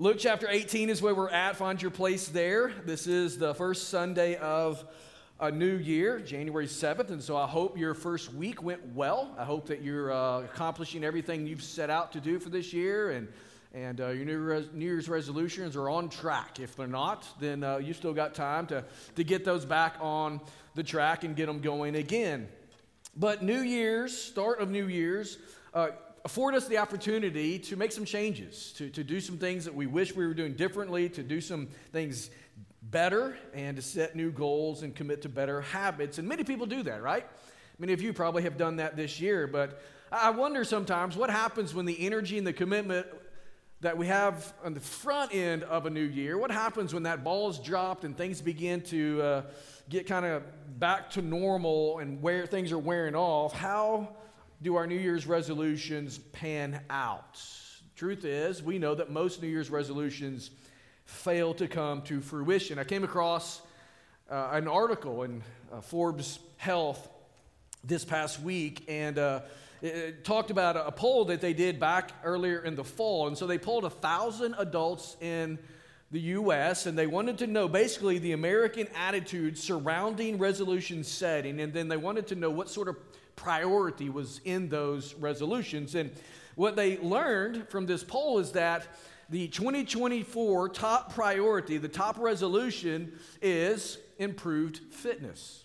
Luke chapter 18 is where we're at. Find your place there. This is the first Sunday of a new year, January 7th. And so I hope your first week went well. I hope that you're uh, accomplishing everything you've set out to do for this year and, and uh, your new, res- new, Year's resolutions are on track. If they're not, then uh, you still got time to, to get those back on the track and get them going again. But New Year's, start of New Year's, uh, afford us the opportunity to make some changes, to, to do some things that we wish we were doing differently, to do some things better, and to set new goals and commit to better habits. And many people do that, right? Many of you probably have done that this year, but I wonder sometimes what happens when the energy and the commitment that we have on the front end of a new year, what happens when that ball is dropped and things begin to uh, get kind of back to normal and where things are wearing off? How do our New Year's resolutions pan out? Truth is, we know that most New Year's resolutions fail to come to fruition. I came across uh, an article in uh, Forbes Health this past week, and uh, it talked about a, a poll that they did back earlier in the fall. And so they polled a thousand adults in the U.S., and they wanted to know basically the American attitude surrounding resolution setting, and then they wanted to know what sort of priority was in those resolutions. And what they learned from this poll is that the 2024 top priority, the top resolution, is improved fitness.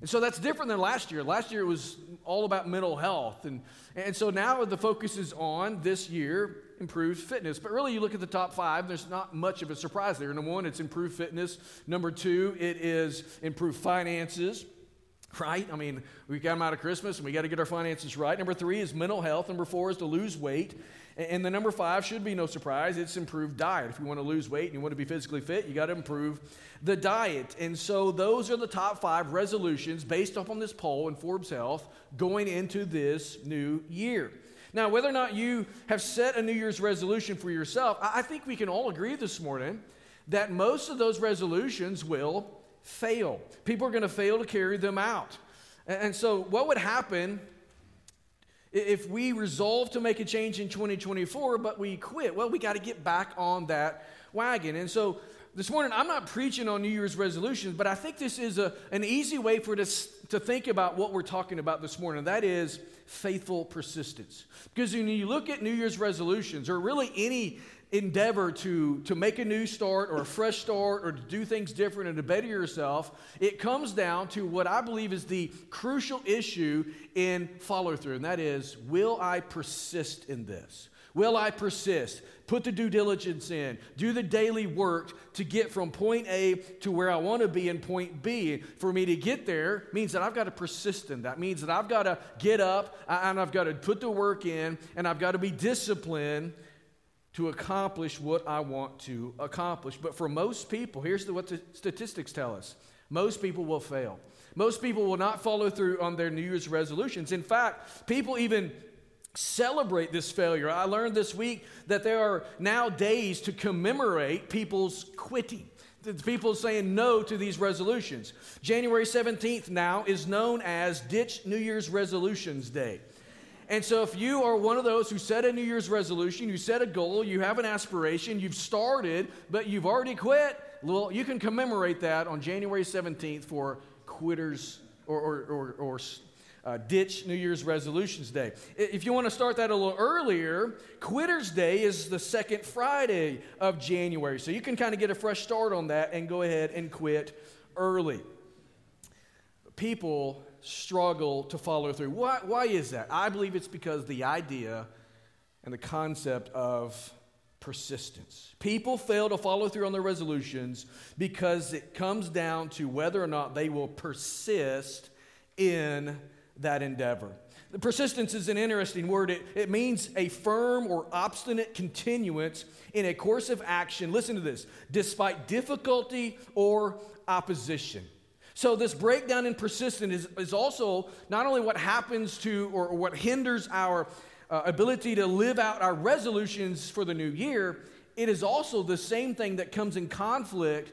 And so that's different than last year. Last year it was all about mental health. And, and so now the focus is on this year, improved fitness. But really, you look at the top five, there's not much of a surprise there. Number one, it's improved fitness. Number two, it is improved finances right? I mean, we got them out of Christmas and we got to get our finances right. Number three is mental health. Number four is to lose weight. And the number five should be no surprise. It's improved diet. If you want to lose weight and you want to be physically fit, you got to improve the diet. And so those are the top five resolutions based off on this poll in Forbes Health going into this new year. Now, whether or not you have set a New Year's resolution for yourself, I think we can all agree this morning that most of those resolutions will fail. People are going to fail to carry them out. And so, what would happen if we resolve to make a change in 2024, but we quit? Well, we got to get back on that wagon. And so, this morning, I'm not preaching on New Year's resolutions, but I think this is a, an easy way for us to think about what we're talking about this morning. That is faithful persistence. Because when you look at New Year's resolutions, or really any endeavor to, to make a new start or a fresh start or to do things different and to better yourself, it comes down to what I believe is the crucial issue in follow through, and that is will I persist in this? Will I persist? Put the due diligence in, do the daily work to get from point A to where I want to be in point B. For me to get there means that I've got to persist in that. Means that I've got to get up and I've got to put the work in and I've got to be disciplined to accomplish what I want to accomplish. But for most people, here's what the statistics tell us most people will fail. Most people will not follow through on their New Year's resolutions. In fact, people even celebrate this failure. I learned this week that there are now days to commemorate people's quitting. People saying no to these resolutions. January 17th now is known as Ditch New Year's Resolutions Day. And so, if you are one of those who set a New Year's resolution, you set a goal, you have an aspiration, you've started, but you've already quit, well, you can commemorate that on January 17th for quitters or, or, or, or uh, ditch New Year's resolutions day. If you want to start that a little earlier, Quitters Day is the second Friday of January. So you can kind of get a fresh start on that and go ahead and quit early. People struggle to follow through. Why, why is that? I believe it's because the idea and the concept of persistence. People fail to follow through on their resolutions because it comes down to whether or not they will persist in that endeavor. The persistence is an interesting word. It, it means a firm or obstinate continuance in a course of action. Listen to this despite difficulty or opposition. So, this breakdown in persistence is, is also not only what happens to or, what hinders our uh, ability to live out our resolutions for the new year, it is also the same thing that comes in conflict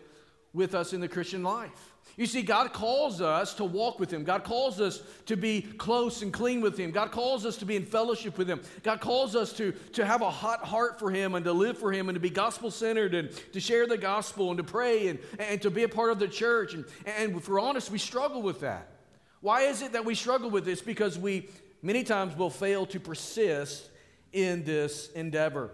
with us in the Christian life. You see, God calls us to walk with Him. God calls us to be close and clean with Him. God calls us to be in fellowship with Him. God calls us to, to have a hot heart for Him and to live for Him and to be gospel centered and to share the gospel and to pray and, and to be a part of the church. And, and if we're honest, we struggle with that. Why is it that we struggle with this? Because we many times will fail to persist in this endeavor.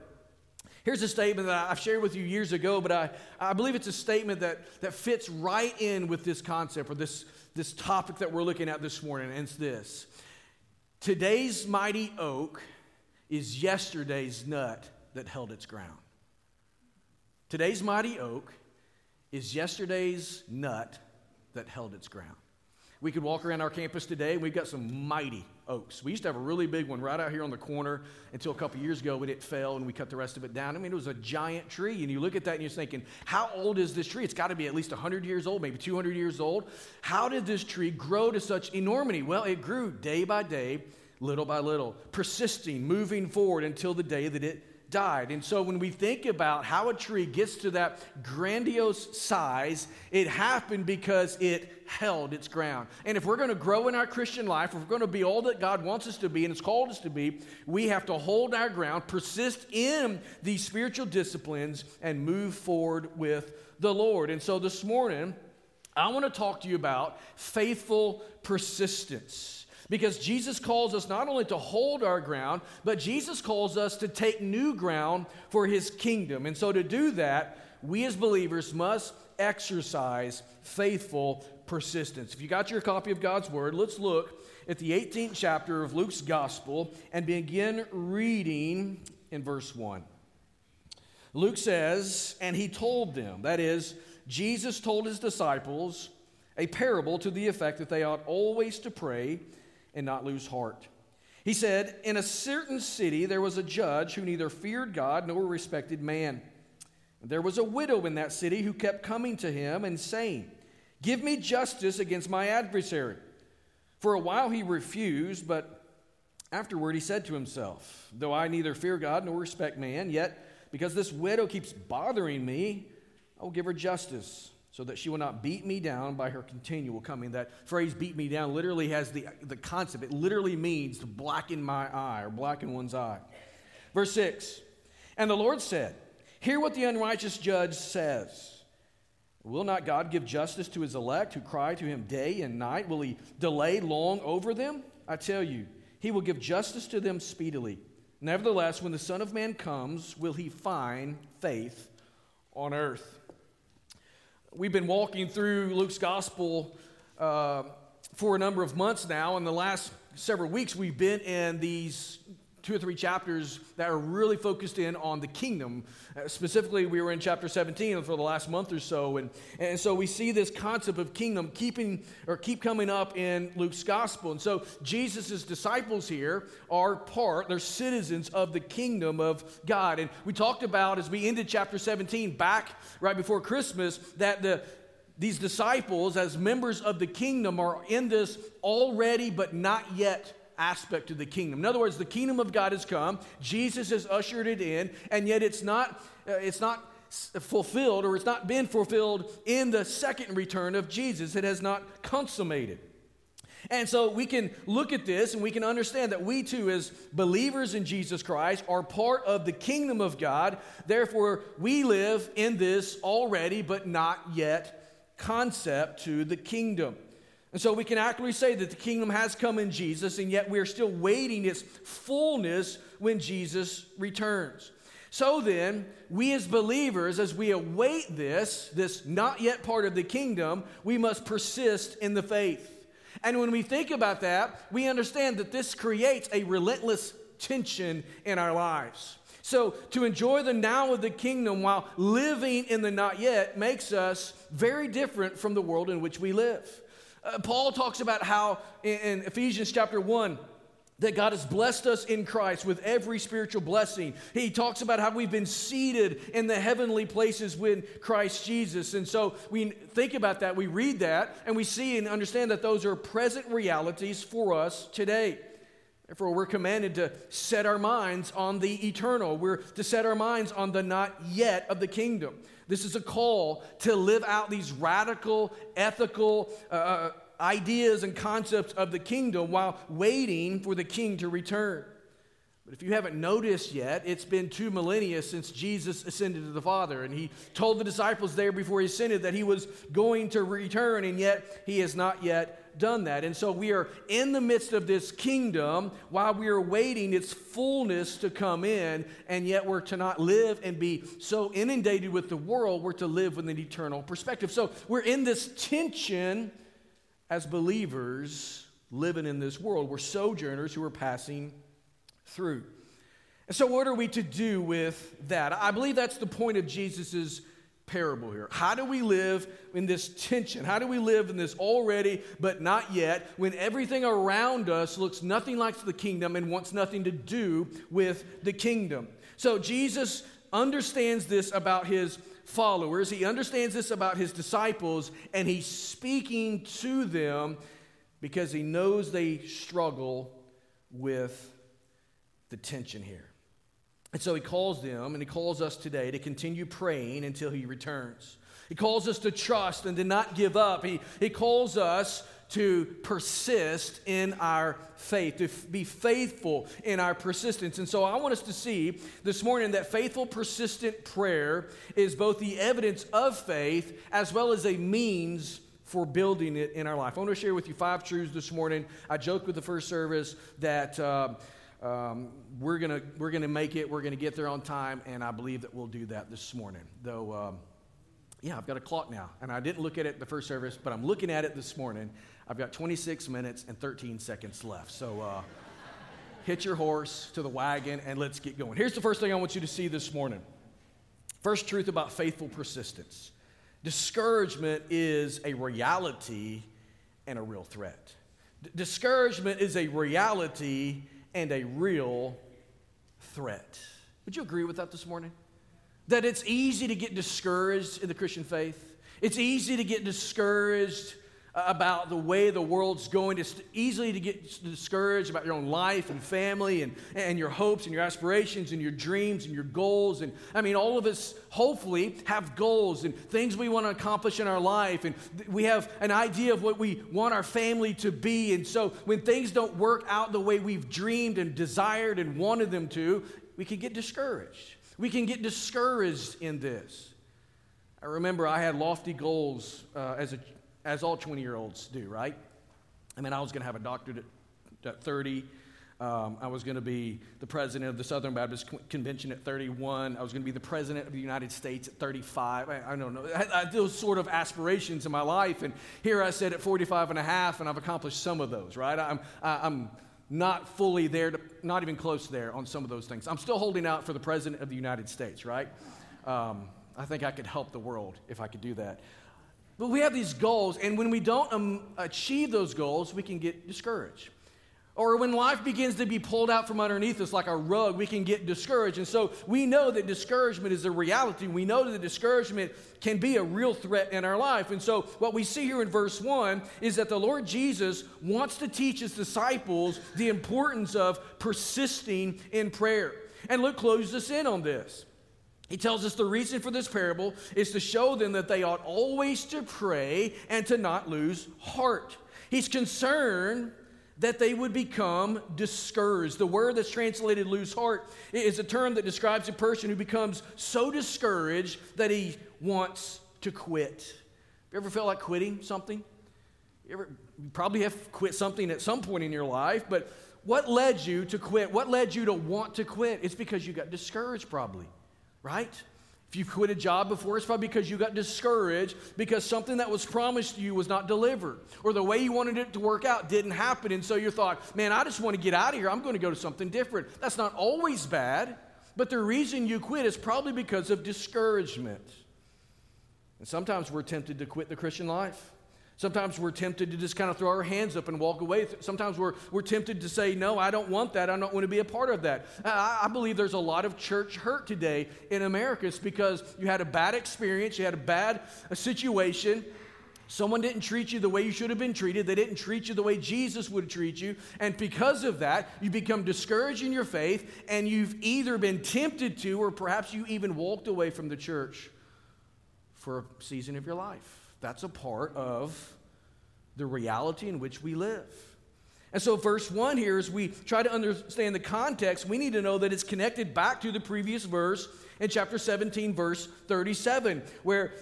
Here's a statement that I've shared with you years ago, but I, I believe it's a statement that, that fits right in with this concept or this, this topic that we're looking at this morning, and it's this Today's mighty oak is yesterday's nut that held its ground. Today's mighty oak is yesterday's nut that held its ground. We could walk around our campus today, and we've got some mighty oaks. We used to have a really big one right out here on the corner until a couple years ago when it fell and we cut the rest of it down. I mean, it was a giant tree. And you look at that and you're thinking, how old is this tree? It's got to be at least 100 years old, maybe 200 years old. How did this tree grow to such enormity? Well, it grew day by day, little by little, persisting, moving forward until the day that it died. And so when we think about how a tree gets to that grandiose size, it happened because it held its ground. And if we're going to grow in our Christian life, if we're going to be all that God wants us to be and has called us to be, we have to hold our ground, persist in these spiritual disciplines, and move forward with the Lord. And so this morning, I want to talk to you about faithful persistence. Because Jesus calls us not only to hold our ground, but Jesus calls us to take new ground for his kingdom. And so to do that, we as believers must exercise faithful persistence. If you got your copy of God's Word, let's look at the 18th chapter of Luke's Gospel and begin reading in verse 1. Luke says, And he told them, that is, Jesus told his disciples a parable to the effect that they ought always to pray and not lose heart. He said, In a certain city there was a judge who neither feared God nor respected man. There was a widow in that city who kept coming to him and saying, Give me justice against my adversary. For a while he refused, but afterward he said to himself, Though I neither fear God nor respect man, yet because this widow keeps bothering me, I will give her justice so that she will not beat me down by her continual coming. That phrase, beat me down, literally has the, the concept. It literally means to blacken my eye or blacken one's eye. Verse 6 And the Lord said, Hear what the unrighteous judge says. Will not God give justice to his elect who cry to him day and night? Will he delay long over them? I tell you, he will give justice to them speedily. Nevertheless, when the Son of Man comes, will he find faith on earth? We've been walking through Luke's gospel uh, for a number of months now. In the last several weeks, we've been in these two or three chapters that are really focused in on the kingdom. Uh, specifically, we were in chapter 17 for the last month or so, and, and so we see this concept of kingdom keeping or keep coming up in Luke's gospel. And so Jesus' disciples here are part, they're citizens of the kingdom of God. And we talked about as we ended chapter 17 back right before Christmas that the these disciples, as members of the kingdom, are in this already but not yet aspect of the kingdom. In other words, the kingdom of God has come, Jesus has ushered it in, and yet it's not, uh, it's not fulfilled or it's not been fulfilled in the second return of Jesus. It has not consummated. And so we can look at this and we can understand that we too, as believers in Jesus Christ, are part of the kingdom of God. Therefore, we live in this already but not yet concept to the kingdom. And so we can accurately say that the kingdom has come in Jesus, and yet we are still waiting its fullness when Jesus returns. So then, we as believers, as we await this, this not yet part of the kingdom, we must persist in the faith. And when we think about that, we understand that this creates a relentless tension in our lives. So, to enjoy the now of the kingdom while living in the not yet makes us very different from the world in which we live. Uh, Paul talks about how in, in Ephesians chapter 1, that God has blessed us in Christ with every spiritual blessing. He talks about how we've been seated in the heavenly places with Christ Jesus. And so we think about that, we read that, and we see and understand that those are present realities for us today. Therefore, we're commanded to set our minds on the eternal. We're to set our minds on the not yet of the kingdom. This is a call to live out these radical, ethical uh, uh ideas and concepts of the kingdom while waiting for the king to return. But if you haven't noticed yet, it's been two millennia since Jesus ascended to the Father. And he told the disciples there before he ascended that he was going to return, and yet he has not yet done that. And so we are in the midst of this kingdom while we are waiting its fullness to come in, and yet we're to not live and be so inundated with the world, we're to live with an eternal perspective. So we're in this tension as believers living in this world. We're sojourners who are passing through. And so, what are we to do with that? I believe that's the point of Jesus' parable here. How do we live in this tension? How do we live in this already but not yet when everything around us looks nothing like the kingdom and wants nothing to do with the kingdom? So, Jesus understands this about his followers, he understands this about his disciples, and he's speaking to them because he knows they struggle with the tension here. And so he calls them and he calls us today to continue praying until he returns. He calls us to trust and to not give up. He, he calls us to persist in our faith, to f- be faithful in our persistence. And so I want us to see this morning that faithful, persistent prayer is both the evidence of faith as well as a means for building it in our life. I want to share with you five truths this morning. I joked with the first service that. Uh, um, we're going we're gonna make it. We're going to get there on time, and I believe that we'll do that this morning. Though, um, yeah, I've got a clock now, and I didn't look at it the first service, but I'm looking at it this morning. I've got 26 minutes and 13 seconds left. So, uh, hit your horse to the wagon, and let's get going. Here's the first thing I want you to see this morning. First truth about faithful persistence discouragement is a reality and a real threat. D- discouragement is a reality and a real threat. Would you agree with that this morning? That it's easy to get discouraged in the Christian faith. It's easy to get discouraged about the way the world's going. It's easily to get discouraged about your own life and family and, and your hopes and your aspirations and your dreams and your goals. And I mean, all of us hopefully have goals and things we want to accomplish in our life. And we have an idea of what we want our family to be. And so when things don't work out the way we've dreamed and desired and wanted them to, we can get discouraged. We can get discouraged in this. I remember I had lofty goals uh, as a as all 20 year olds do, right? I mean, I was going to have a doctorate at 30. Um, I was going to be the president of the Southern Baptist Convention at 31. I was going to be the president of the United States at 35. I, I don't know. I, I, those sort of aspirations in my life. And here I sit at 45 and a half, and I've accomplished some of those, right? I'm, I, I'm not fully there, to, not even close there on some of those things. I'm still holding out for the president of the United States, right? Um, I think I could help the world if I could do that. But we have these goals, and when we don't um, achieve those goals, we can get discouraged. Or when life begins to be pulled out from underneath us like a rug, we can get discouraged. And so we know that discouragement is a reality. We know that discouragement can be a real threat in our life. And so what we see here in verse 1 is that the Lord Jesus wants to teach his disciples the importance of persisting in prayer. And Luke closes us in on this. He tells us the reason for this parable is to show them that they ought always to pray and to not lose heart. He's concerned that they would become discouraged. The word that's translated lose heart is a term that describes a person who becomes so discouraged that he wants to quit. You ever felt like quitting something? You, ever, you probably have quit something at some point in your life, but what led you to quit? What led you to want to quit? It's because you got discouraged, probably right? If you quit a job before, it's probably because you got discouraged because something that was promised to you was not delivered, or the way you wanted it to work out didn't happen. And so you thought, man, I just want to get out of here. I'm going to go to something different. That's not always bad, but the reason you quit is probably because of discouragement. And sometimes we're tempted to quit the Christian life. Sometimes we're tempted to just kind of throw our hands up and walk away. Sometimes we're, we're tempted to say, No, I don't want that. I don't want to be a part of that. I, I believe there's a lot of church hurt today in America. It's because you had a bad experience, you had a bad a situation, Someone didn't treat you the way you should have been treated. They didn't treat you the way Jesus would treat you. And because of that, you become discouraged in your faith, and you've either been tempted to, or perhaps you even walked away from the church for a season of your life. That's a part of the reality in which we live. And so, verse 1 here, as we try to understand the context, we need to know that it's connected back to the previous verse in chapter 17, verse 37, where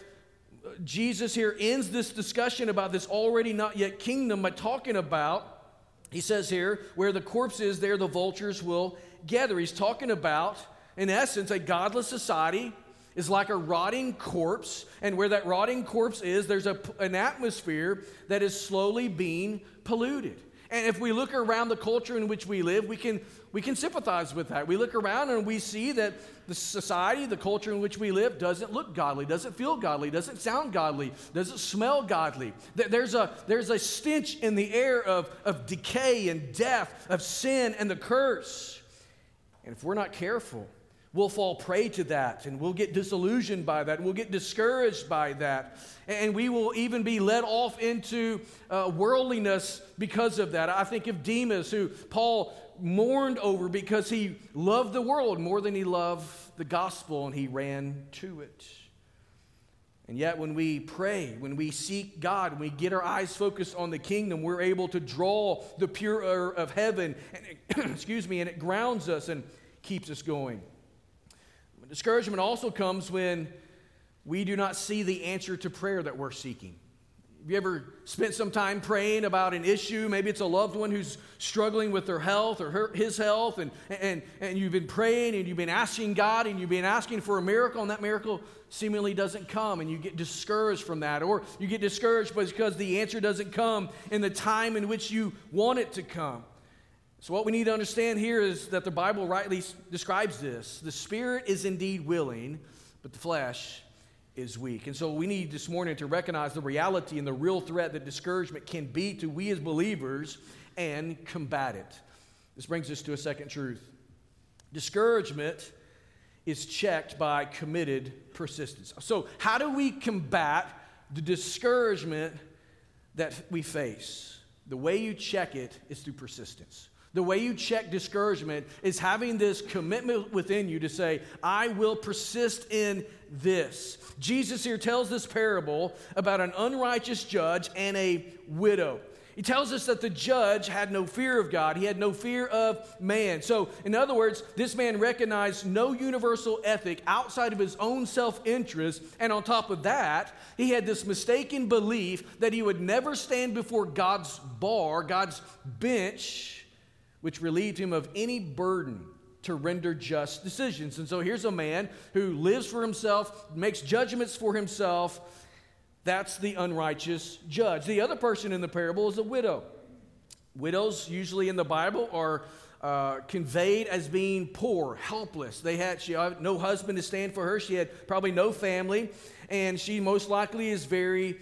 uh, Jesus here ends this discussion about this already not yet kingdom by talking about, he says here, where the corpse is, there the vultures will gather. He's talking about, in essence, a godless society is like a rotting corpse, and where that rotting corpse is, there's a, an atmosphere that is slowly being polluted. And if we look around the culture in which we live, we can, we can sympathize with that. We look around and we see that the society, the culture in which we live, doesn't look godly, doesn't feel godly, doesn't sound godly, doesn't smell godly. There's a, there's a stench in the air of, of decay and death, of sin and the curse. And if we're not careful, we'll fall prey to that and we'll get disillusioned by that. We'll get discouraged by that. And we will even be led off into uh, worldliness because of that. I think of demas who paul mourned over because he loved the world more than he loved the gospel and he ran to it. And yet, when we pray, when we seek God, when we get our eyes focused on the kingdom, we're able to draw the pure of heaven, and excuse me, and it grounds us and keeps us going. Discouragement also comes when we do not see the answer to prayer that we're seeking. Have you ever spent some time praying about an issue? Maybe it's a loved one who's struggling with their health or her, his health, and, and, and you've been praying and you've been asking God and you've been asking for a miracle, and that miracle seemingly doesn't come, and you get discouraged from that. Or you get discouraged because the answer doesn't come in the time in which you want it to come. So, what we need to understand here is that the Bible rightly describes this. The spirit is indeed willing, but the flesh is weak. And so, we need this morning to recognize the reality and the real threat that discouragement can be to we as believers and combat it. This brings us to a second truth discouragement is checked by committed persistence. So, how do we combat the discouragement that we face? The way you check it is through persistence. The way you check discouragement is having this commitment within you to say, I will persist in this. Jesus here tells this parable about an unrighteous judge and a widow. He tells us that the judge had no fear of God. He had no fear of man. So, in other words, this man recognized no universal ethic outside of his own self interest. And on top of that, he had this mistaken belief that he would never stand before God's bar, God's bench which relieved him of any burden to render just decisions. And so here's a man who lives for himself, makes judgments for himself. That's the unrighteous judge. The other person in the parable is a widow. Widows, usually in the Bible, are uh, conveyed as being poor, helpless. They had she had no husband to stand for her. She had probably no family, and she most likely is very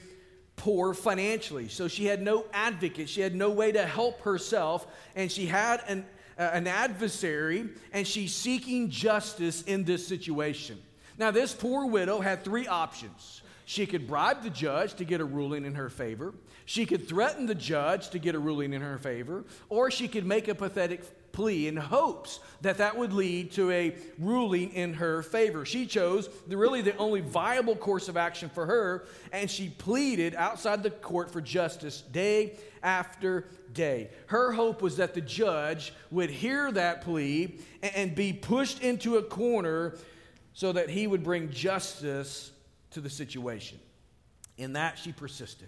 poor financially. So she had no advocate, she had no way to help herself, and she had an, uh, an adversary, and she's seeking justice in this situation. Now, this poor widow had three options. She could bribe the judge to get a ruling in her favor. She could threaten the judge to get a ruling in her favor, or she could make a pathetic plea in hopes that that would lead to a ruling in her favor. She chose the, really the only viable course of action for her, and she pleaded outside the court for justice day after day. Her hope was that the judge would hear that plea and be pushed into a corner so that he would bring justice to the situation. In that, she persisted.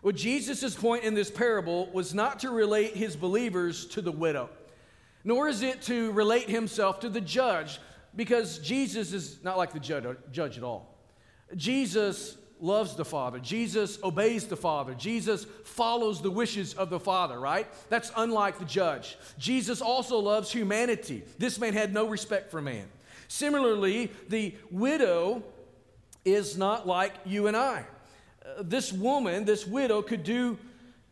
Well, Jesus' point in this parable was not to relate his believers to the widow nor is it to relate himself to the judge, because Jesus is not like the judge, at all. Jesus loves the Father. Jesus obeys the Father. Jesus follows the wishes of the Father, right? That's unlike the judge. Jesus also loves humanity. This man had no respect for man. Similarly, the widow is not like you and I. Uh, this woman, this widow, could do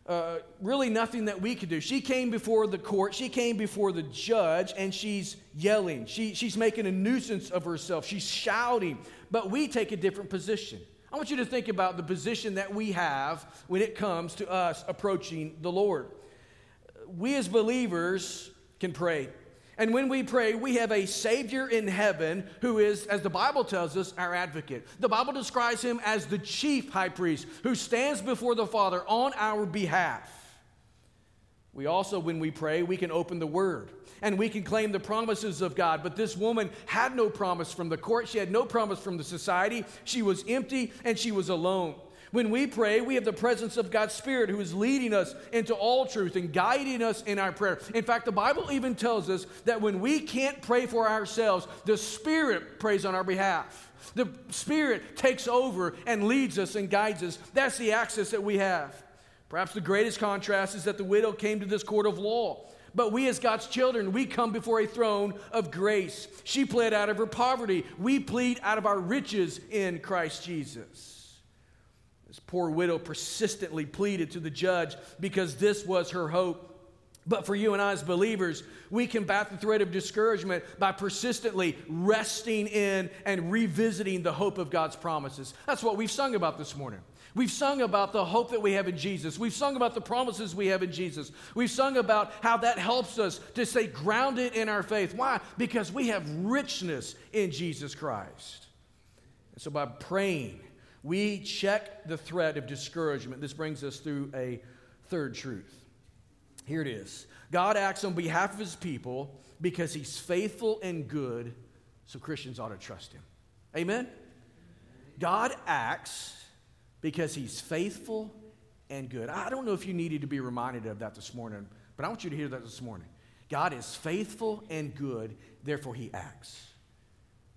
uh, really nothing that we could do. She came before the court, she came before the judge, and she's yelling. She, she's making a nuisance of herself. She's shouting. But we take a different position. I want you to think about the position that we have when it comes to us approaching the Lord. We as believers can pray. And when we pray, we have a Savior in heaven who is, as the Bible tells us, our advocate. The Bible describes him as the chief high priest who stands before the Father on our behalf. We also, when we pray, we can open the Word and we can claim the promises of God. But this woman had no promise from the court, she had no promise from the society. She was empty and she was alone. When we pray, we have the presence of God's Spirit who is leading us into all truth and guiding us in our prayer. In fact, the Bible even tells us that when we can't pray for ourselves, the Spirit prays on our behalf. The Spirit takes over and leads us and guides us. That's the access that we have. Perhaps the greatest contrast is that the widow came to this court of law. But we, as God's children, we come before a throne of grace. She pled out of her poverty. We plead out of our riches in Christ Jesus. This poor widow persistently pleaded to the judge because this was her hope. But for you and I as believers, we combat the threat of discouragement by persistently resting in and revisiting the hope of God's promises. That's what we've sung about this morning. We've sung about the hope that we have in Jesus. We've sung about the promises we have in Jesus. We've sung about how that helps us to stay grounded in our faith. Why? Because we have richness in Jesus Christ. And so by praying, we check the threat of discouragement. This brings us through a third truth. Here it is God acts on behalf of his people because he's faithful and good, so Christians ought to trust him. Amen? God acts because he's faithful and good. I don't know if you needed to be reminded of that this morning, but I want you to hear that this morning. God is faithful and good, therefore he acts.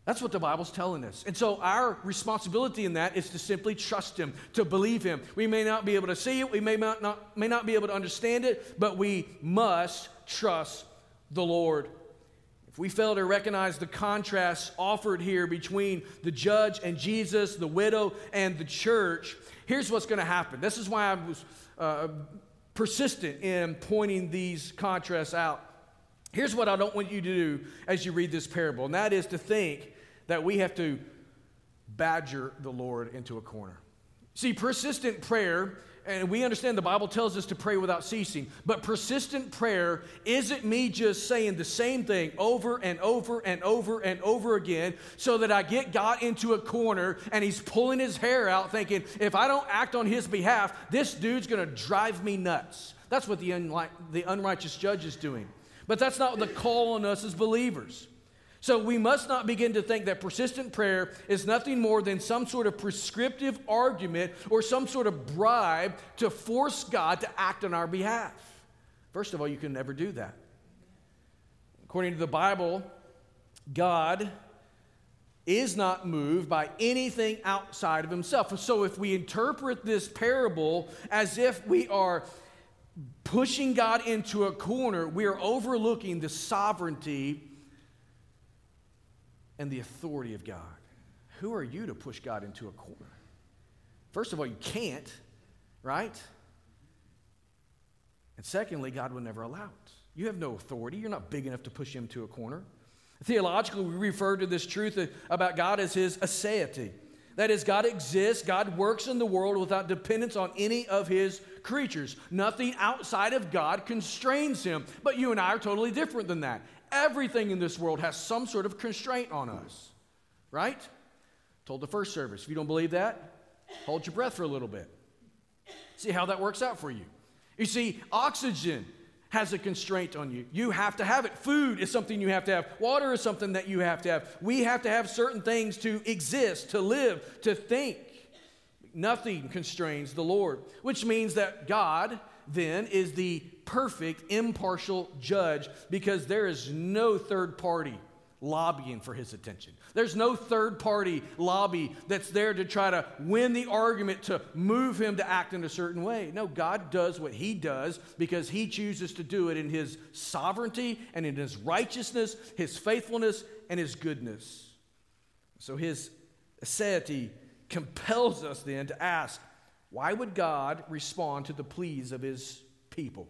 That's what the Bible's telling us. And so our responsibility in that is to simply trust Him, to believe Him. We may not be able to see it, we may not, not, may not be able to understand it, but we must trust the Lord. If we fail to recognize the contrast offered here between the judge and Jesus, the widow and the church, here's what's going to happen. This is why I was uh, persistent in pointing these contrasts out. Here's what I don't want you to do as you read this parable, and that is to think that we have to badger the Lord into a corner. See, persistent prayer, and we understand the Bible tells us to pray without ceasing, but persistent prayer isn't me just saying the same thing over and over and over and over again so that I get God into a corner and he's pulling his hair out thinking, if I don't act on his behalf, this dude's gonna drive me nuts. That's what the, the unrighteous judge is doing. But that's not the call on us as believers. So we must not begin to think that persistent prayer is nothing more than some sort of prescriptive argument or some sort of bribe to force God to act on our behalf. First of all, you can never do that. According to the Bible, God is not moved by anything outside of himself. So if we interpret this parable as if we are pushing God into a corner, we are overlooking the sovereignty and the authority of God. Who are you to push God into a corner? First of all, you can't, right? And secondly, God will never allow it. You have no authority. You're not big enough to push him to a corner. Theologically, we refer to this truth about God as his aseity. That is, God exists, God works in the world without dependence on any of his creatures. Nothing outside of God constrains him. But you and I are totally different than that. Everything in this world has some sort of constraint on us, right? Told the first service. If you don't believe that, hold your breath for a little bit. See how that works out for you. You see, oxygen has a constraint on you. You have to have it. Food is something you have to have. Water is something that you have to have. We have to have certain things to exist, to live, to think. Nothing constrains the Lord, which means that God then is the perfect, impartial judge because there is no third party lobbying for his attention. There's no third party lobby that's there to try to win the argument to move him to act in a certain way. No, God does what he does because he chooses to do it in his sovereignty and in his righteousness, his faithfulness, and his goodness. So his aseity compels us then to ask why would God respond to the pleas of his people?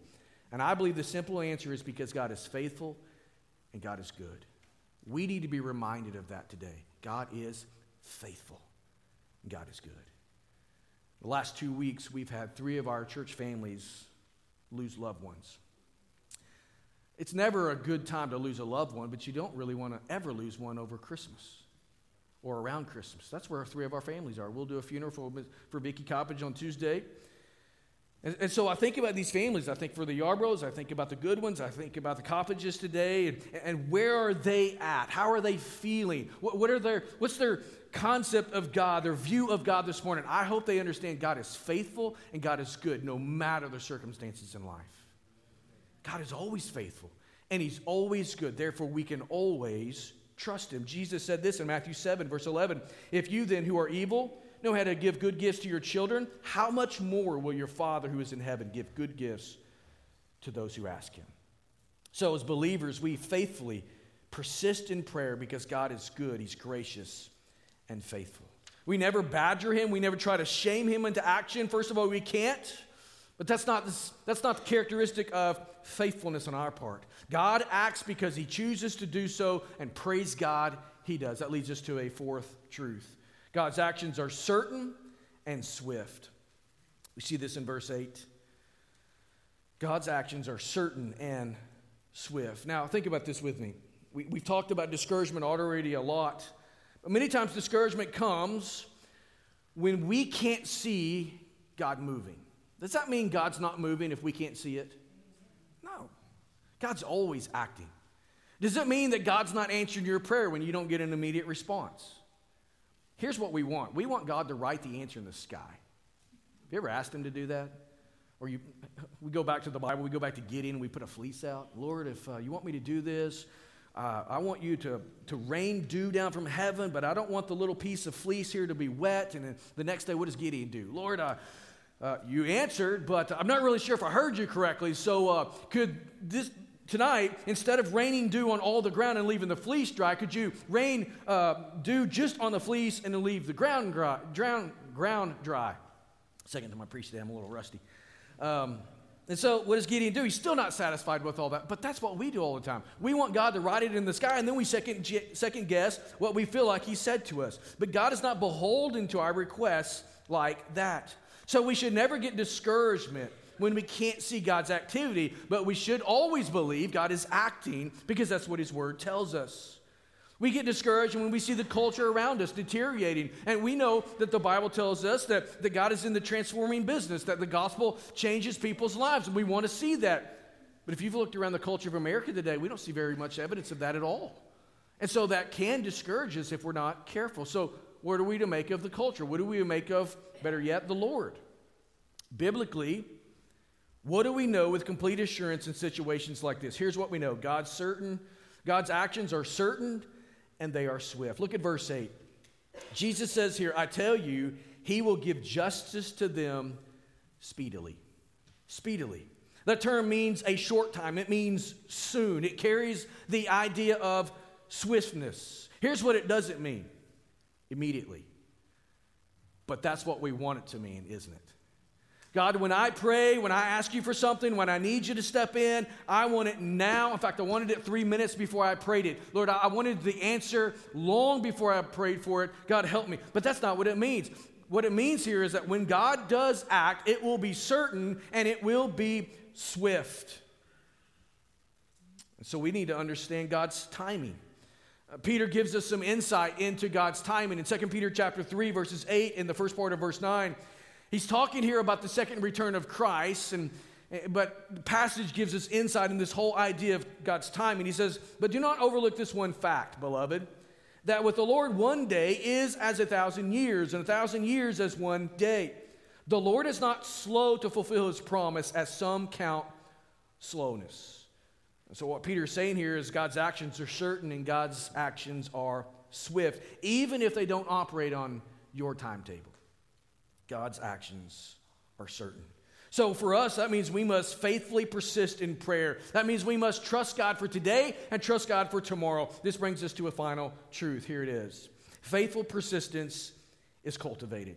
And I believe the simple answer is because God is faithful and God is good. We need to be reminded of that today. God is faithful and God is good. The last two weeks, we've had three of our church families lose loved ones. It's never a good time to lose a loved one, but you don't really want to ever lose one over Christmas or around Christmas. That's where three of our families are. We'll do a funeral for, for Vicky Coppage on Tuesday. And, and, so I think about these families. I think for the Yarbroughs, I think about the good ones, I think about the Coppages today, and, and where are they at? How are they feeling? What, what are their, what's their concept of God, their view of God this morning? I hope they understand God is faithful and God is good no matter the circumstances in life. God is always faithful and He's always good. Therefore, we can always trust Him. Jesus said this in Matthew 7, verse 11 If you then, who are evil, know how to give good gifts to your children, how much more will your Father who is in heaven give good gifts to those who ask him? So, as believers, we faithfully persist in prayer because God is good, He's gracious, and faithful. We never badger Him, we never try to shame Him into action. First of all, we can't. But that's not, this, that's not the characteristic of faithfulness on our part. God acts because he chooses to do so, and praise God, he does. That leads us to a fourth truth. God's actions are certain and swift. We see this in verse 8. God's actions are certain and swift. Now, think about this with me. We, have talked about discouragement already a lot. But many times, discouragement comes when we can't see God moving. Does that mean God's not moving if we can't see it? No. God's always acting. Does it mean that God's not answering your prayer when you don't get an immediate response? Here's what we want we want God to write the answer in the sky. Have you ever asked Him to do that? Or you, we go back to the Bible, we go back to Gideon, we put a fleece out. Lord, if uh, you want me to do this, uh, I want you to, to rain dew down from heaven, but I don't want the little piece of fleece here to be wet. And the next day, what does Gideon do? Lord, uh, uh, you answered, but I'm not really sure if I heard you correctly. So uh, could this tonight, instead of raining dew on all the ground and leaving the fleece dry, could you rain uh, dew just on the fleece and then leave the ground dry? Ground, ground dry. Second to my preach today, I'm a little rusty. Um, and so, what does Gideon do? He's still not satisfied with all that, but that's what we do all the time. We want God to write it in the sky, and then we second, second guess what we feel like He said to us. But God is not beholden to our requests like that. So we should never get discouragement when we can't see God's activity, but we should always believe God is acting because that's what His Word tells us. We get discouraged when we see the culture around us deteriorating. And we know that the Bible tells us that, that God is in the transforming business, that the gospel changes people's lives, and we want to see that. But if you've looked around the culture of America today, we don't see very much evidence of that at all. And so that can discourage us if we're not careful. So, what are we to make of the culture? What do we make of better yet, the Lord. Biblically, what do we know with complete assurance in situations like this? Here's what we know God's certain, God's actions are certain and they are swift. Look at verse 8. Jesus says here, I tell you, he will give justice to them speedily. Speedily. That term means a short time, it means soon. It carries the idea of swiftness. Here's what it doesn't mean immediately. But that's what we want it to mean, isn't it? God, when I pray, when I ask you for something, when I need you to step in, I want it now. In fact, I wanted it three minutes before I prayed it. Lord, I wanted the answer long before I prayed for it. God, help me. But that's not what it means. What it means here is that when God does act, it will be certain and it will be swift. And so we need to understand God's timing. Uh, Peter gives us some insight into God's timing in 2 Peter chapter 3 verses 8 in the first part of verse 9. He's talking here about the second return of Christ and eh, but the passage gives us insight in this whole idea of God's timing. He says, "But do not overlook this one fact, beloved, that with the Lord one day is as a thousand years and a thousand years as one day. The Lord is not slow to fulfill his promise as some count slowness." And so, what Peter's saying here is God's actions are certain and God's actions are swift, even if they don't operate on your timetable. God's actions are certain. So, for us, that means we must faithfully persist in prayer. That means we must trust God for today and trust God for tomorrow. This brings us to a final truth. Here it is faithful persistence is cultivated.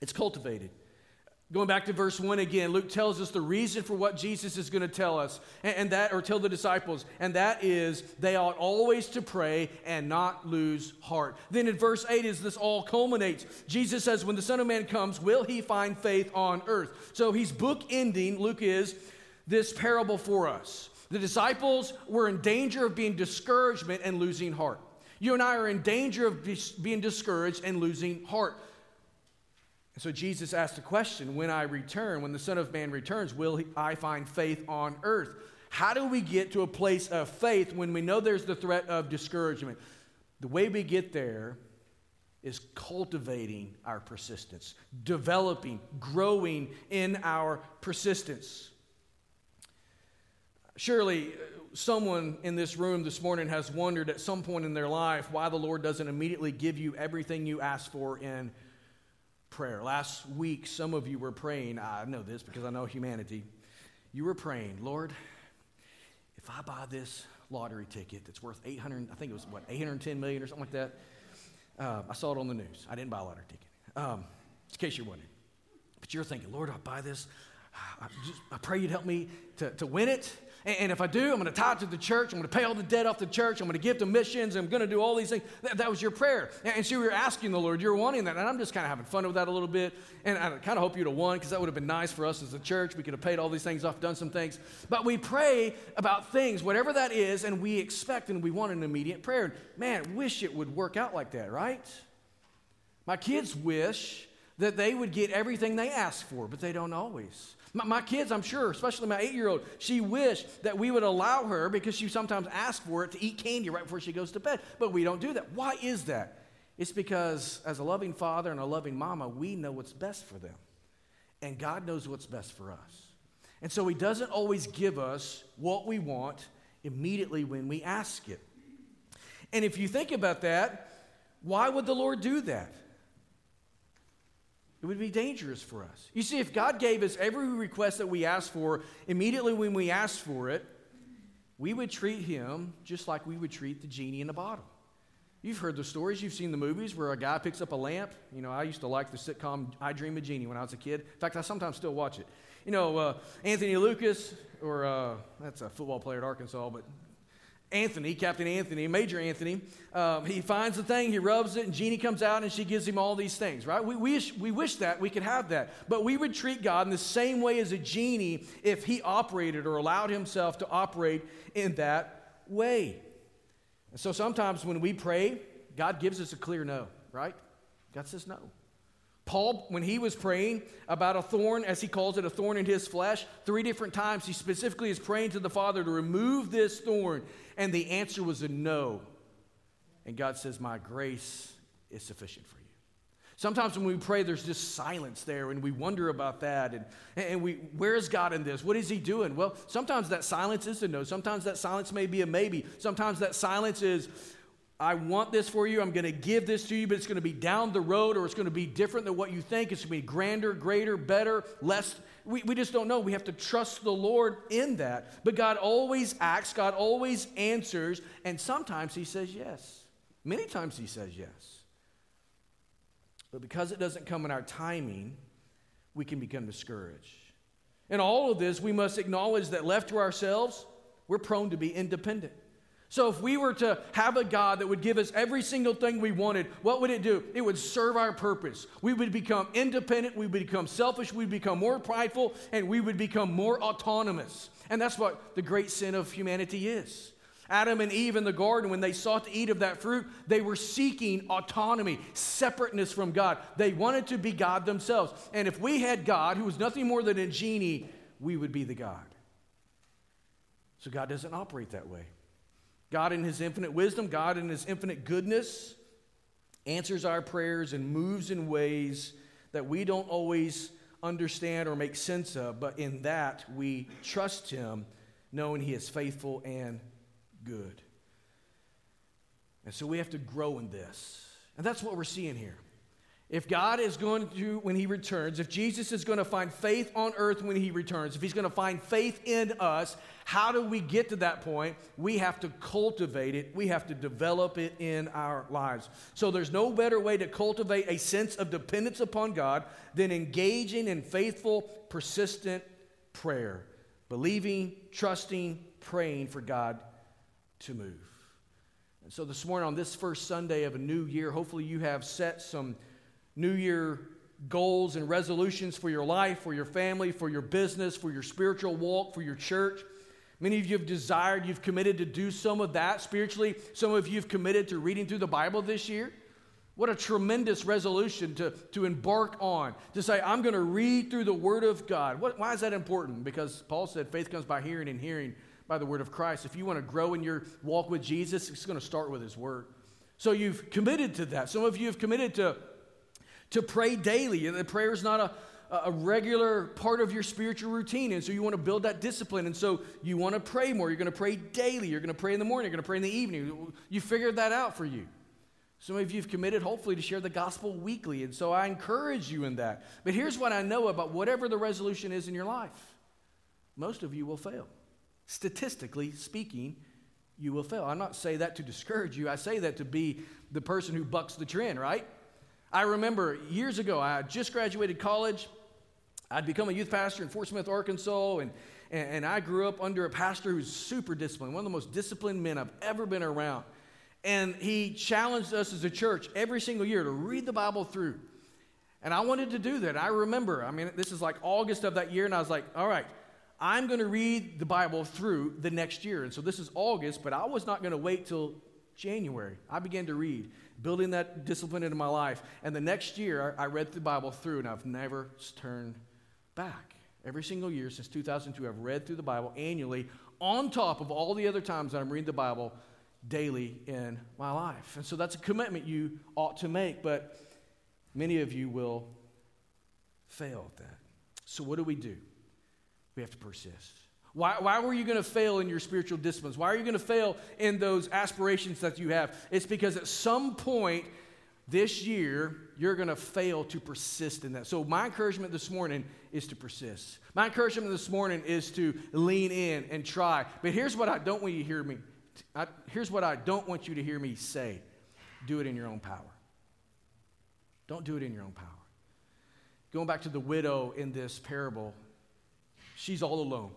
It's cultivated. Going back to verse 1 again, Luke tells us the reason for what Jesus is going to tell us, and, that, or tell the disciples, and that is they ought always to pray and not lose heart. Then in verse 8, as this all culminates, Jesus says, When the Son of Man comes, will he find faith on earth? So he's bookending, Luke is, this parable for us. The disciples were in danger of being discouragement and losing heart. You and I are in danger of being discouraged and losing heart. And so Jesus asked the question when I return, when the Son of Man returns, will I find faith on earth? How do we get to a place of faith when we know there's the threat of discouragement? The way we get there is cultivating our persistence, developing, growing in our persistence. Surely, uh, someone in this room this morning has wondered at some point in their life why the Lord doesn't immediately give you everything you ask for in prayer. Last week, some of you were praying. I know this because I know humanity. You were praying, Lord, if I buy this lottery ticket that's worth 800, I think it was what, 810 million or something like that. Uh, I saw it on the news. I didn't buy a lottery ticket. Um, in case you're wondering. But you're thinking, Lord, I'll buy this. I, just, I pray you'd help me to, to win it. And if I do, I'm going to tie to the church. I'm going to pay all the debt off the church. I'm going to give to missions. I'm going to do all these things. That, that was your prayer. And so you're asking the Lord, you're wanting that. And I'm just kind of having fun with that a little bit. And I kind of hope you'd have won because that would have been nice for us as a church. We could have paid all these things off, done some things. But we pray about things, whatever that is, and we expect and we want an immediate prayer. Man, wish it would work out like that, right? My kids wish that they would get everything they ask for, but they don't always. My, my kids, I'm sure, especially my eight year old, she wished that we would allow her, because she sometimes asks for it, to eat candy right before she goes to bed. But we don't do that. Why is that? It's because, as a loving father and a loving mama, we know what's best for them. And God knows what's best for us. And so He doesn't always give us what we want immediately when we ask it. And if you think about that, why would the Lord do that? It would be dangerous for us. You see, if God gave us every request that we asked for immediately when we asked for it, we would treat him just like we would treat the genie in the bottle. You've heard the stories, you've seen the movies where a guy picks up a lamp. You know, I used to like the sitcom I Dream of Jeannie when I was a kid. In fact, I sometimes still watch it. You know, uh, Anthony Lucas, or uh, that's a football player at Arkansas, but Anthony, Captain Anthony, Major Anthony, um, he finds the thing, he rubs it, and Jeannie comes out and she gives him all these things, right? We wish, we wish that we could have that. But we would treat God in the same way as a genie if he operated or allowed himself to operate in that way. And so sometimes when we pray, God gives us a clear no, right? God says no. Paul, when he was praying about a thorn, as he calls it, a thorn in his flesh, three different times he specifically is praying to the Father to remove this thorn. And the answer was a no. And God says, My grace is sufficient for you. Sometimes when we pray, there's just silence there, and we wonder about that. And, and we, where is God in this? What is He doing? Well, sometimes that silence is a no. Sometimes that silence may be a maybe. Sometimes that silence is, I want this for you. I'm going to give this to you, but it's going to be down the road or it's going to be different than what you think. It's going to be grander, greater, better, less. We, we just don't know. We have to trust the Lord in that. But God always acts, God always answers, and sometimes He says yes. Many times He says yes. But because it doesn't come in our timing, we can become discouraged. In all of this, we must acknowledge that left to ourselves, we're prone to be independent. So, if we were to have a God that would give us every single thing we wanted, what would it do? It would serve our purpose. We would become independent, we would become selfish, we would become more prideful, and we would become more autonomous. And that's what the great sin of humanity is. Adam and Eve in the garden, when they sought to eat of that fruit, they were seeking autonomy, separateness from God. They wanted to be God themselves. And if we had God, who was nothing more than a genie, we would be the God. So, God doesn't operate that way. God, in His infinite wisdom, God, in His infinite goodness, answers our prayers and moves in ways that we don't always understand or make sense of, but in that we trust Him, knowing He is faithful and good. And so we have to grow in this. And that's what we're seeing here. If God is going to, when He returns, if Jesus is going to find faith on earth when He returns, if He's going to find faith in us, how do we get to that point? We have to cultivate it, we have to develop it in our lives. So there's no better way to cultivate a sense of dependence upon God than engaging in faithful, persistent prayer, believing, trusting, praying for God to move. And so this morning, on this first Sunday of a new year, hopefully you have set some New Year goals and resolutions for your life, for your family, for your business, for your spiritual walk, for your church. Many of you have desired, you've committed to do some of that spiritually. Some of you have committed to reading through the Bible this year. What a tremendous resolution to, to embark on. To say, I'm going to read through the Word of God. What, why is that important? Because Paul said faith comes by hearing and hearing by the Word of Christ. If you want to grow in your walk with Jesus, it's going to start with His Word. So you've committed to that. Some of you have committed to to pray daily. And prayer is not a, a regular part of your spiritual routine. And so you want to build that discipline. And so you want to pray more. You're going to pray daily. You're going to pray in the morning. You're going to pray in the evening. You figured that out for you. Some of you have committed, hopefully, to share the gospel weekly. And so I encourage you in that. But here's what I know about whatever the resolution is in your life most of you will fail. Statistically speaking, you will fail. I'm not saying that to discourage you. I say that to be the person who bucks the trend, right? I remember years ago, I just graduated college. I'd become a youth pastor in Fort Smith, Arkansas, and, and, and, I grew up under a pastor who's super disciplined, one of the most disciplined men I've ever been around. And he challenged us as a church every single year to read the Bible through. And I wanted to do that. I remember, I mean, this is like August of that year, and I was like, all right, I'm going to read the Bible through the next year. And so this is August, but I was not going to wait till January. I began to read building that discipline into my life. And the next year, I read the Bible through, and I've never turned back. Every single year since 2002, I've read through the Bible annually, on top of all the other times that I'm reading the Bible daily in my life. And so that's a commitment you ought to make, but many of you will fail at that. So, what do we do? We have to persist. Why, why were you going to fail in your spiritual disciplines? Why are you going to fail in those aspirations that you have? It's because at some point this year, you're going to fail to persist in that. So, my encouragement this morning is to persist. My encouragement this morning is to lean in and try. But here's what I don't want you to hear me. I, here's what I don't want you to hear me say do it in your own power. Don't do it in your own power. Going back to the widow in this parable, she's all alone.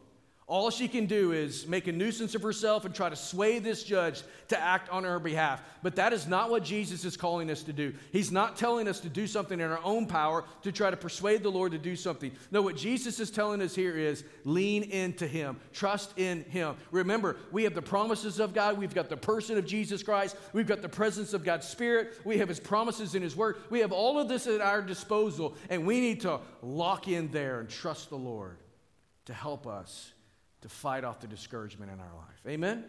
All she can do is make a nuisance of herself and try to sway this judge to act on her behalf. But that is not what Jesus is calling us to do. He's not telling us to do something in our own power to try to persuade the Lord to do something. No, what Jesus is telling us here is lean into Him, trust in Him. Remember, we have the promises of God, we've got the person of Jesus Christ, we've got the presence of God's Spirit, we have His promises in His Word. We have all of this at our disposal, and we need to lock in there and trust the Lord to help us to fight off the discouragement in our life. Amen?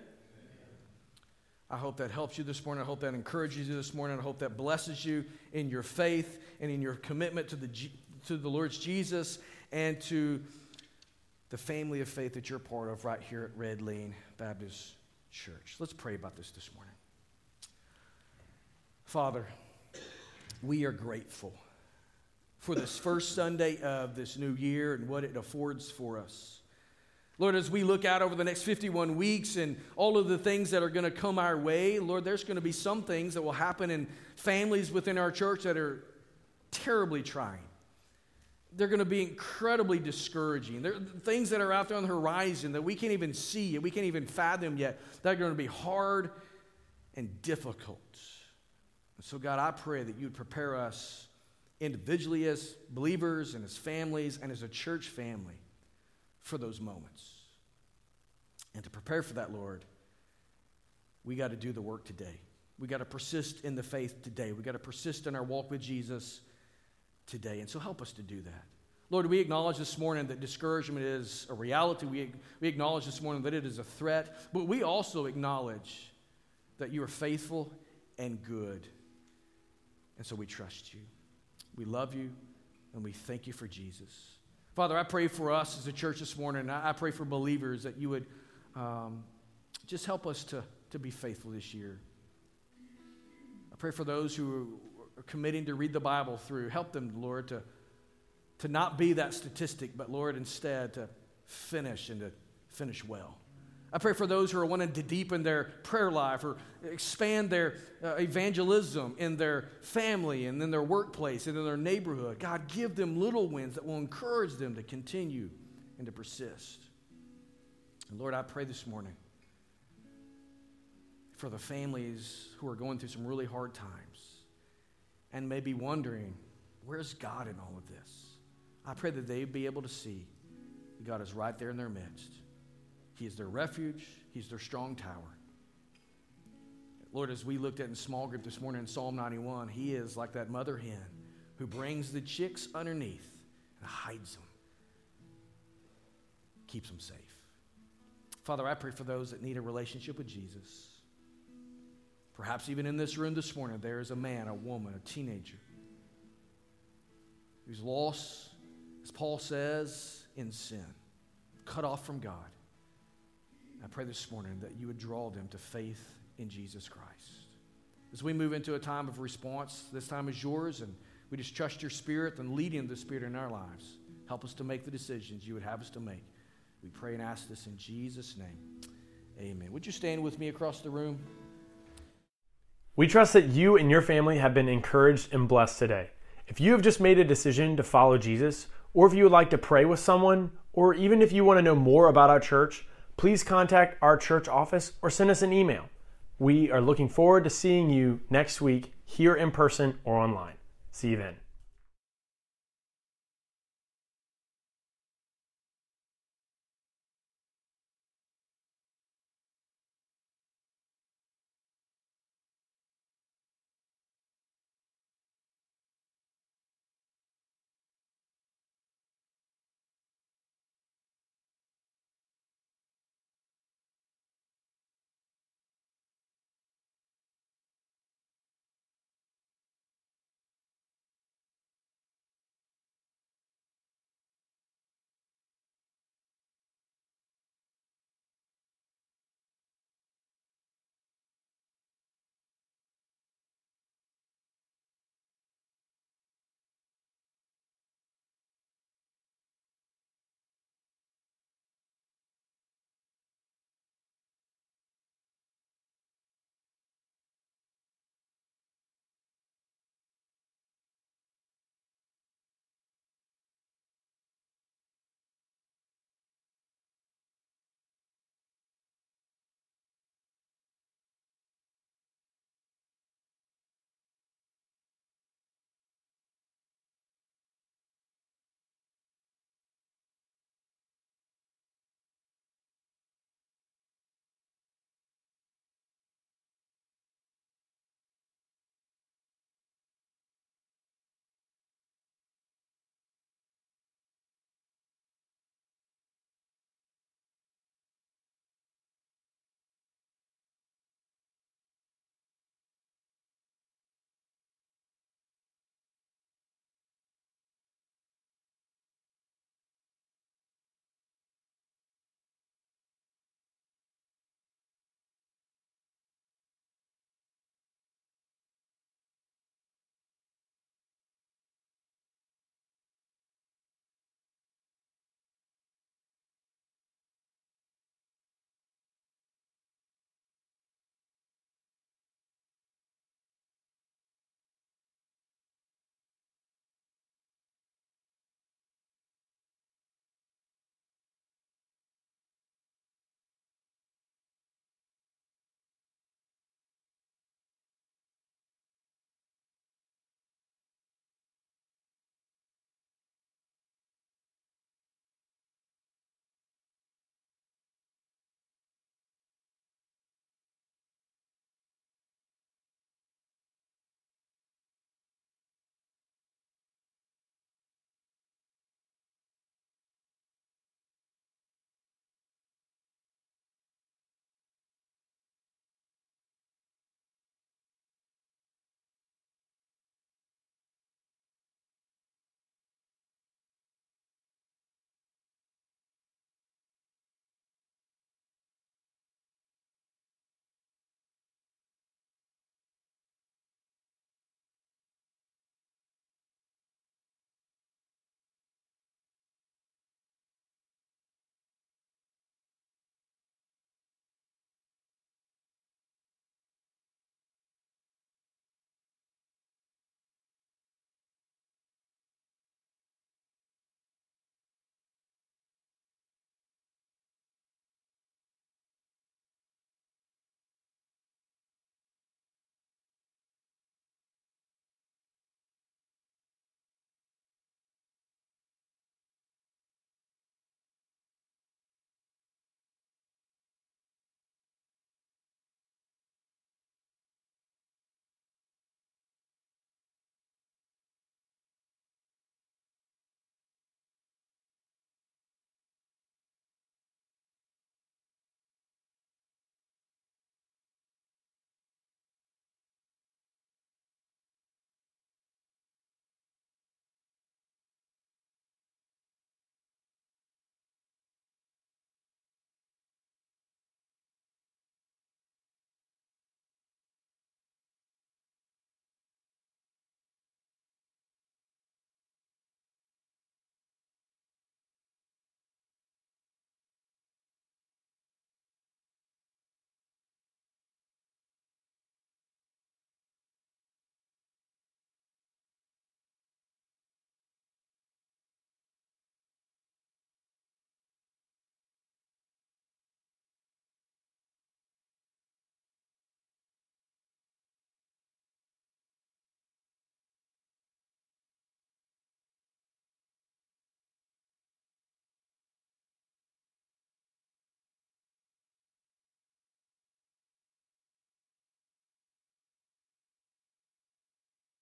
I hope that helps you this morning. I hope that encourages you this morning. I hope that blesses you in your faith and in your commitment to the, to the Lord's Jesus and to the family of faith that you're part of right here at Red Lane Baptist Church. Let's pray about this this morning. Father, we are grateful for this first Sunday of this new year and what it affords for us. Lord, as we look out over the next 51 weeks and all of the things that are going to come our way, Lord, there's going to be some things that will happen in families within our church that are terribly trying. They're going to be incredibly discouraging. There are things that are out there on the horizon that we can't even see, and we can't even fathom yet, that are going to be hard and difficult. So, God, I pray that you'd prepare us individually as believers and as families and as a church family for those moments. And to prepare for that, Lord, we got to do the work today. We got to persist in the faith today. We got to persist in our walk with Jesus today. And so help us to do that. Lord, we acknowledge this morning that discouragement is a reality. We, we acknowledge this morning that it is a threat, but we also acknowledge that you are faithful and good. And so we trust you. We love you, and we thank you for Jesus. Father, I pray for us as a church this morning. I pray for believers that you would um, just help us to, to be faithful this year. I pray for those who are committing to read the Bible through. Help them, Lord, to, to not be that statistic, but Lord, instead to finish and to finish well. I pray for those who are wanting to deepen their prayer life or expand their uh, evangelism in their family and in their workplace and in their neighborhood. God, give them little wins that will encourage them to continue and to persist. And Lord, I pray this morning for the families who are going through some really hard times and may be wondering, where's God in all of this? I pray that they be able to see that God is right there in their midst he is their refuge, He's their strong tower. Lord, as we looked at in small group this morning in Psalm 91, He is like that mother hen who brings the chicks underneath and hides them, keeps them safe. Father, I pray for those that need a relationship with Jesus. Perhaps even in this room this morning, there is a man, a woman, a teenager who's lost, as Paul says, in sin, cut off from God. I pray this morning that you would draw them to faith in Jesus Christ. As we move into a time of response, this time is yours, and we just trust your spirit and leading the spirit in our lives. Help us to make the decisions you would have us to make. We pray and ask this in Jesus' name. Amen. Would you stand with me across the room? We trust that you and your family have been encouraged and blessed today. If you have just made a decision to follow Jesus, or if you would like to pray with someone, or even if you want to know more about our church, please contact our church office or send us an email. We are looking forward to seeing you next week here in person or online. See you then.